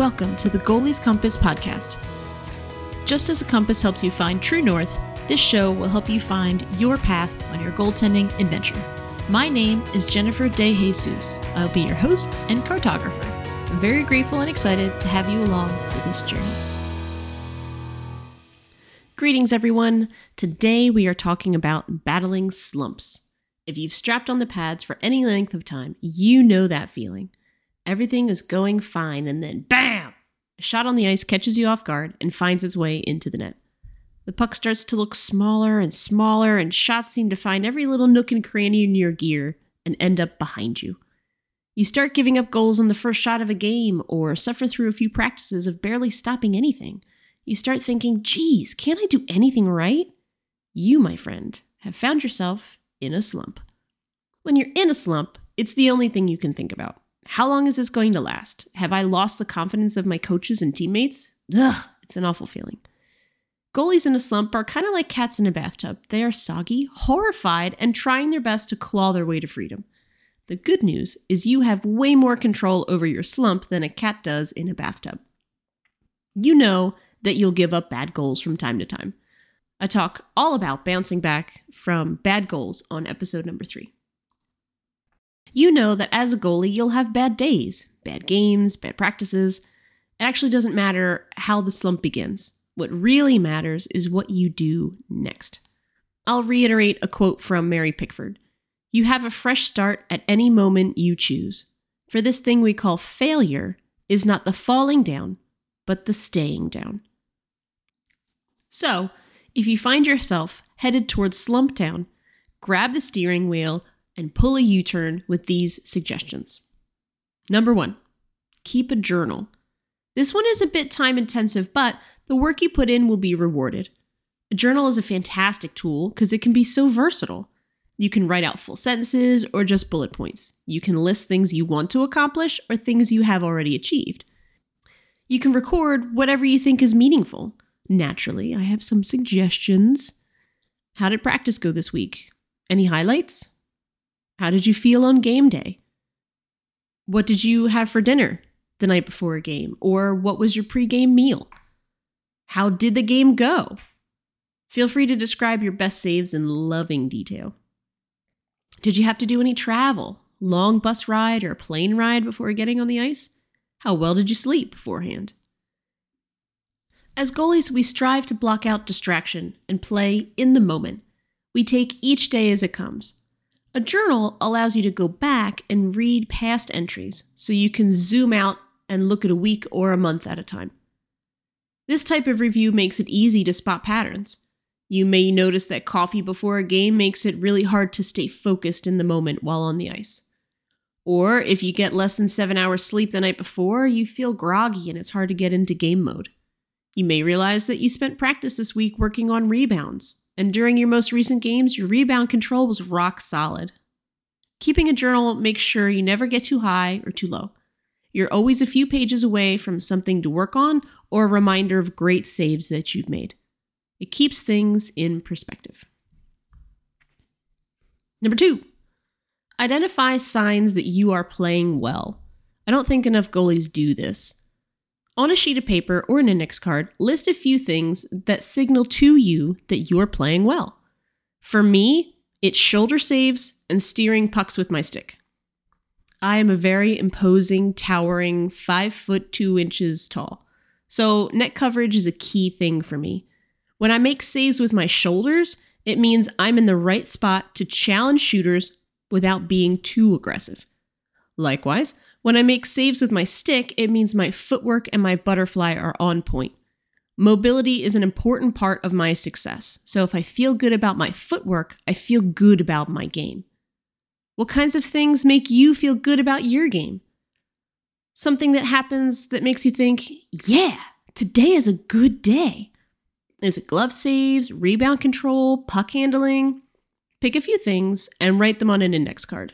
Welcome to the Goalie's Compass podcast. Just as a compass helps you find true north, this show will help you find your path on your goaltending adventure. My name is Jennifer De Jesus. I'll be your host and cartographer. I'm very grateful and excited to have you along for this journey. Greetings, everyone. Today we are talking about battling slumps. If you've strapped on the pads for any length of time, you know that feeling. Everything is going fine, and then BAM! A shot on the ice catches you off guard and finds its way into the net. The puck starts to look smaller and smaller, and shots seem to find every little nook and cranny in your gear and end up behind you. You start giving up goals on the first shot of a game, or suffer through a few practices of barely stopping anything. You start thinking, geez, can't I do anything right? You, my friend, have found yourself in a slump. When you're in a slump, it's the only thing you can think about. How long is this going to last? Have I lost the confidence of my coaches and teammates? Ugh, it's an awful feeling. Goalies in a slump are kind of like cats in a bathtub. They are soggy, horrified, and trying their best to claw their way to freedom. The good news is you have way more control over your slump than a cat does in a bathtub. You know that you'll give up bad goals from time to time. I talk all about bouncing back from bad goals on episode number three. You know that as a goalie, you'll have bad days, bad games, bad practices. It actually doesn't matter how the slump begins. What really matters is what you do next. I'll reiterate a quote from Mary Pickford You have a fresh start at any moment you choose. For this thing we call failure is not the falling down, but the staying down. So, if you find yourself headed towards slump town, grab the steering wheel and pull a U turn with these suggestions. Number one, keep a journal. This one is a bit time intensive, but the work you put in will be rewarded. A journal is a fantastic tool because it can be so versatile. You can write out full sentences or just bullet points. You can list things you want to accomplish or things you have already achieved. You can record whatever you think is meaningful. Naturally, I have some suggestions. How did practice go this week? Any highlights? How did you feel on game day? What did you have for dinner the night before a game? Or what was your pregame meal? How did the game go? Feel free to describe your best saves in loving detail. Did you have to do any travel, long bus ride or plane ride before getting on the ice? How well did you sleep beforehand? As goalies, we strive to block out distraction and play in the moment. We take each day as it comes. A journal allows you to go back and read past entries so you can zoom out and look at a week or a month at a time. This type of review makes it easy to spot patterns. You may notice that coffee before a game makes it really hard to stay focused in the moment while on the ice. Or if you get less than seven hours sleep the night before, you feel groggy and it's hard to get into game mode. You may realize that you spent practice this week working on rebounds, and during your most recent games, your rebound control was rock solid. Keeping a journal makes sure you never get too high or too low. You're always a few pages away from something to work on or a reminder of great saves that you've made. It keeps things in perspective. Number two, identify signs that you are playing well. I don't think enough goalies do this. On a sheet of paper or an index card, list a few things that signal to you that you're playing well. For me, it's shoulder saves and steering pucks with my stick. I am a very imposing, towering, five foot two inches tall. So, net coverage is a key thing for me. When I make saves with my shoulders, it means I'm in the right spot to challenge shooters without being too aggressive. Likewise, when I make saves with my stick, it means my footwork and my butterfly are on point. Mobility is an important part of my success, so if I feel good about my footwork, I feel good about my game. What kinds of things make you feel good about your game? Something that happens that makes you think, yeah, today is a good day. Is it glove saves, rebound control, puck handling? Pick a few things and write them on an index card.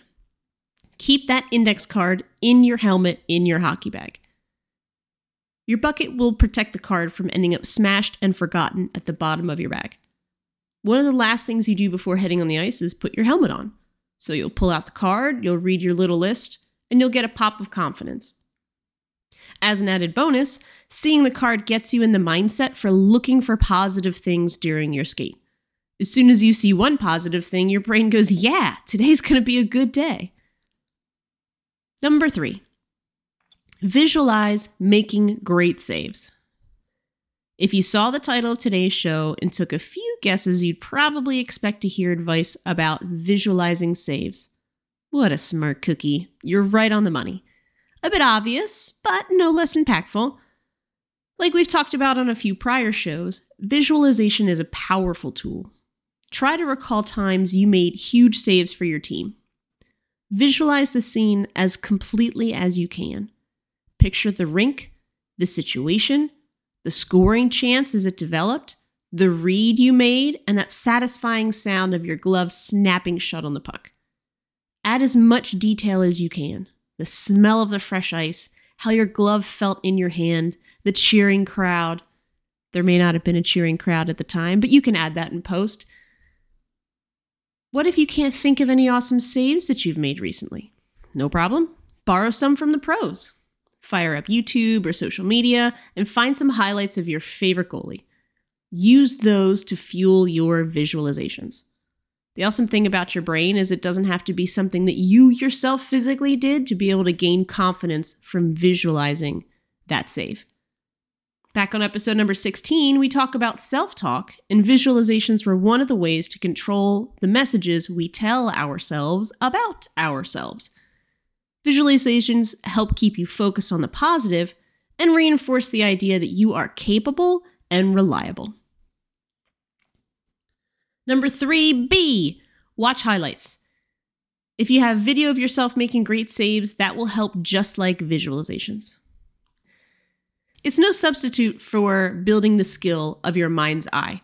Keep that index card in your helmet in your hockey bag. Your bucket will protect the card from ending up smashed and forgotten at the bottom of your bag. One of the last things you do before heading on the ice is put your helmet on. So you'll pull out the card, you'll read your little list, and you'll get a pop of confidence. As an added bonus, seeing the card gets you in the mindset for looking for positive things during your skate. As soon as you see one positive thing, your brain goes, Yeah, today's going to be a good day. Number three, visualize making great saves. If you saw the title of today's show and took a few guesses, you'd probably expect to hear advice about visualizing saves. What a smart cookie. You're right on the money. A bit obvious, but no less impactful. Like we've talked about on a few prior shows, visualization is a powerful tool. Try to recall times you made huge saves for your team. Visualize the scene as completely as you can. Picture the rink, the situation, the scoring chance as it developed, the read you made, and that satisfying sound of your glove snapping shut on the puck. Add as much detail as you can the smell of the fresh ice, how your glove felt in your hand, the cheering crowd. There may not have been a cheering crowd at the time, but you can add that in post. What if you can't think of any awesome saves that you've made recently? No problem. Borrow some from the pros. Fire up YouTube or social media and find some highlights of your favorite goalie. Use those to fuel your visualizations. The awesome thing about your brain is it doesn't have to be something that you yourself physically did to be able to gain confidence from visualizing that save. Back on episode number 16, we talk about self talk, and visualizations were one of the ways to control the messages we tell ourselves about ourselves. Visualizations help keep you focused on the positive and reinforce the idea that you are capable and reliable. Number three, B, watch highlights. If you have video of yourself making great saves, that will help just like visualizations. It's no substitute for building the skill of your mind's eye.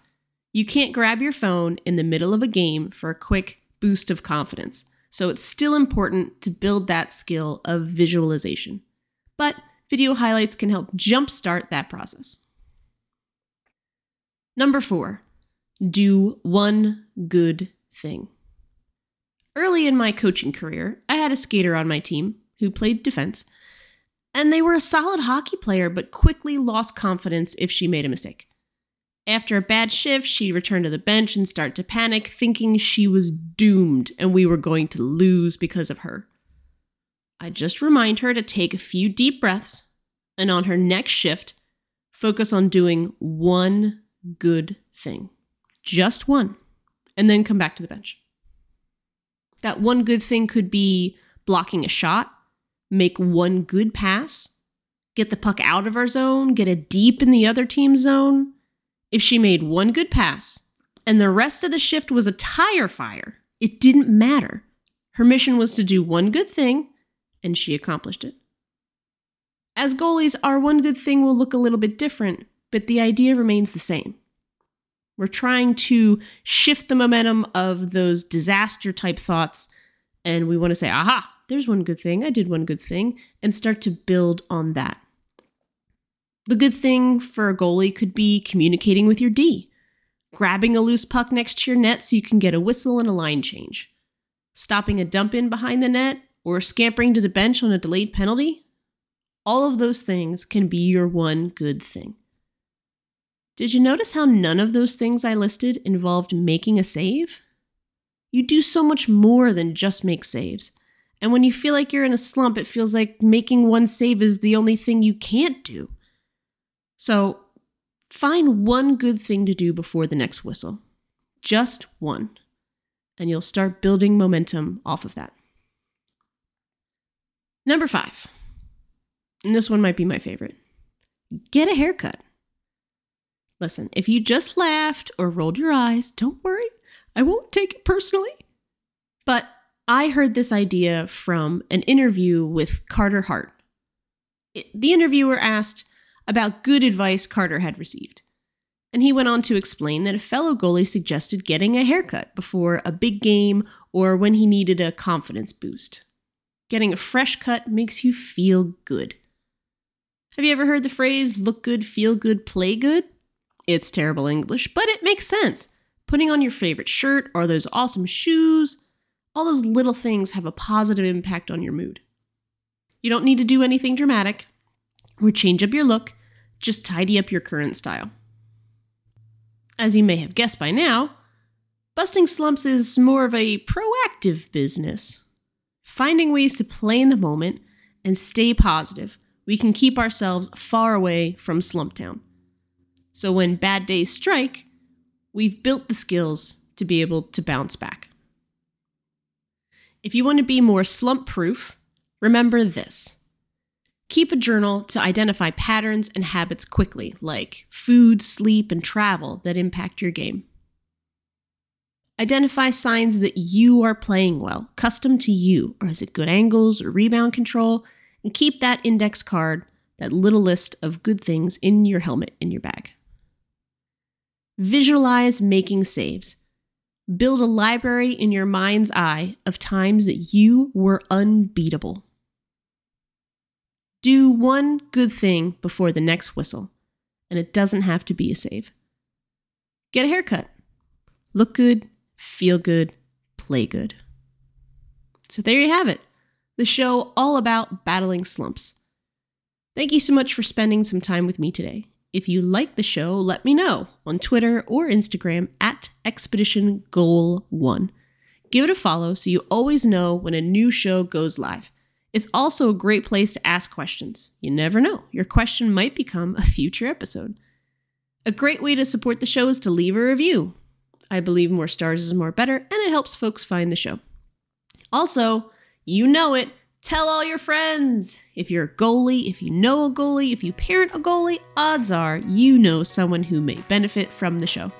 You can't grab your phone in the middle of a game for a quick boost of confidence, so it's still important to build that skill of visualization. But video highlights can help jumpstart that process. Number four, do one good thing. Early in my coaching career, I had a skater on my team who played defense and they were a solid hockey player, but quickly lost confidence if she made a mistake. After a bad shift, she'd return to the bench and start to panic, thinking she was doomed and we were going to lose because of her. I just remind her to take a few deep breaths and on her next shift, focus on doing one good thing. Just one. And then come back to the bench. That one good thing could be blocking a shot, make one good pass, get the puck out of our zone, get it deep in the other team's zone. If she made one good pass and the rest of the shift was a tire fire, it didn't matter. Her mission was to do one good thing, and she accomplished it. As goalies, our one good thing will look a little bit different, but the idea remains the same. We're trying to shift the momentum of those disaster type thoughts, and we want to say, aha, there's one good thing. I did one good thing, and start to build on that. The good thing for a goalie could be communicating with your D, grabbing a loose puck next to your net so you can get a whistle and a line change, stopping a dump in behind the net, or scampering to the bench on a delayed penalty. All of those things can be your one good thing. Did you notice how none of those things I listed involved making a save? You do so much more than just make saves. And when you feel like you're in a slump, it feels like making one save is the only thing you can't do. So find one good thing to do before the next whistle. Just one. And you'll start building momentum off of that. Number five, and this one might be my favorite get a haircut. Listen, if you just laughed or rolled your eyes, don't worry. I won't take it personally. But I heard this idea from an interview with Carter Hart. It, the interviewer asked about good advice Carter had received. And he went on to explain that a fellow goalie suggested getting a haircut before a big game or when he needed a confidence boost. Getting a fresh cut makes you feel good. Have you ever heard the phrase look good, feel good, play good? It's terrible English, but it makes sense. Putting on your favorite shirt or those awesome shoes, all those little things have a positive impact on your mood. You don't need to do anything dramatic. or change up your look, just tidy up your current style. As you may have guessed by now, busting slumps is more of a proactive business. Finding ways to play in the moment and stay positive, we can keep ourselves far away from Slumptown. So when bad days strike, we've built the skills to be able to bounce back. If you want to be more slump proof, remember this. Keep a journal to identify patterns and habits quickly, like food, sleep, and travel that impact your game. Identify signs that you are playing well, custom to you, or is it good angles or rebound control? And keep that index card, that little list of good things in your helmet in your bag. Visualize making saves. Build a library in your mind's eye of times that you were unbeatable. Do one good thing before the next whistle, and it doesn't have to be a save. Get a haircut. Look good, feel good, play good. So there you have it the show all about battling slumps. Thank you so much for spending some time with me today. If you like the show, let me know on Twitter or Instagram at Expedition Goal 1. Give it a follow so you always know when a new show goes live. It's also a great place to ask questions. You never know, your question might become a future episode. A great way to support the show is to leave a review. I believe more stars is more better, and it helps folks find the show. Also, you know it, Tell all your friends. If you're a goalie, if you know a goalie, if you parent a goalie, odds are you know someone who may benefit from the show.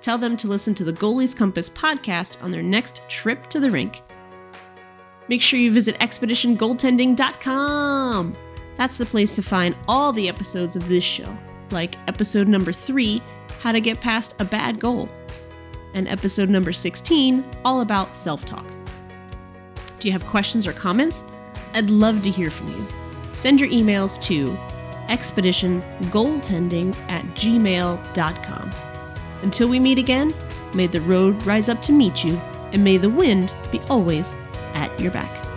Tell them to listen to the Goalie's Compass podcast on their next trip to the rink. Make sure you visit expeditiongoaltending.com. That's the place to find all the episodes of this show, like episode number 3, How to Get Past a Bad Goal, and episode number 16, all about self talk. Do you have questions or comments? I'd love to hear from you. Send your emails to expeditiongoaltending at gmail.com. Until we meet again, may the road rise up to meet you, and may the wind be always at your back.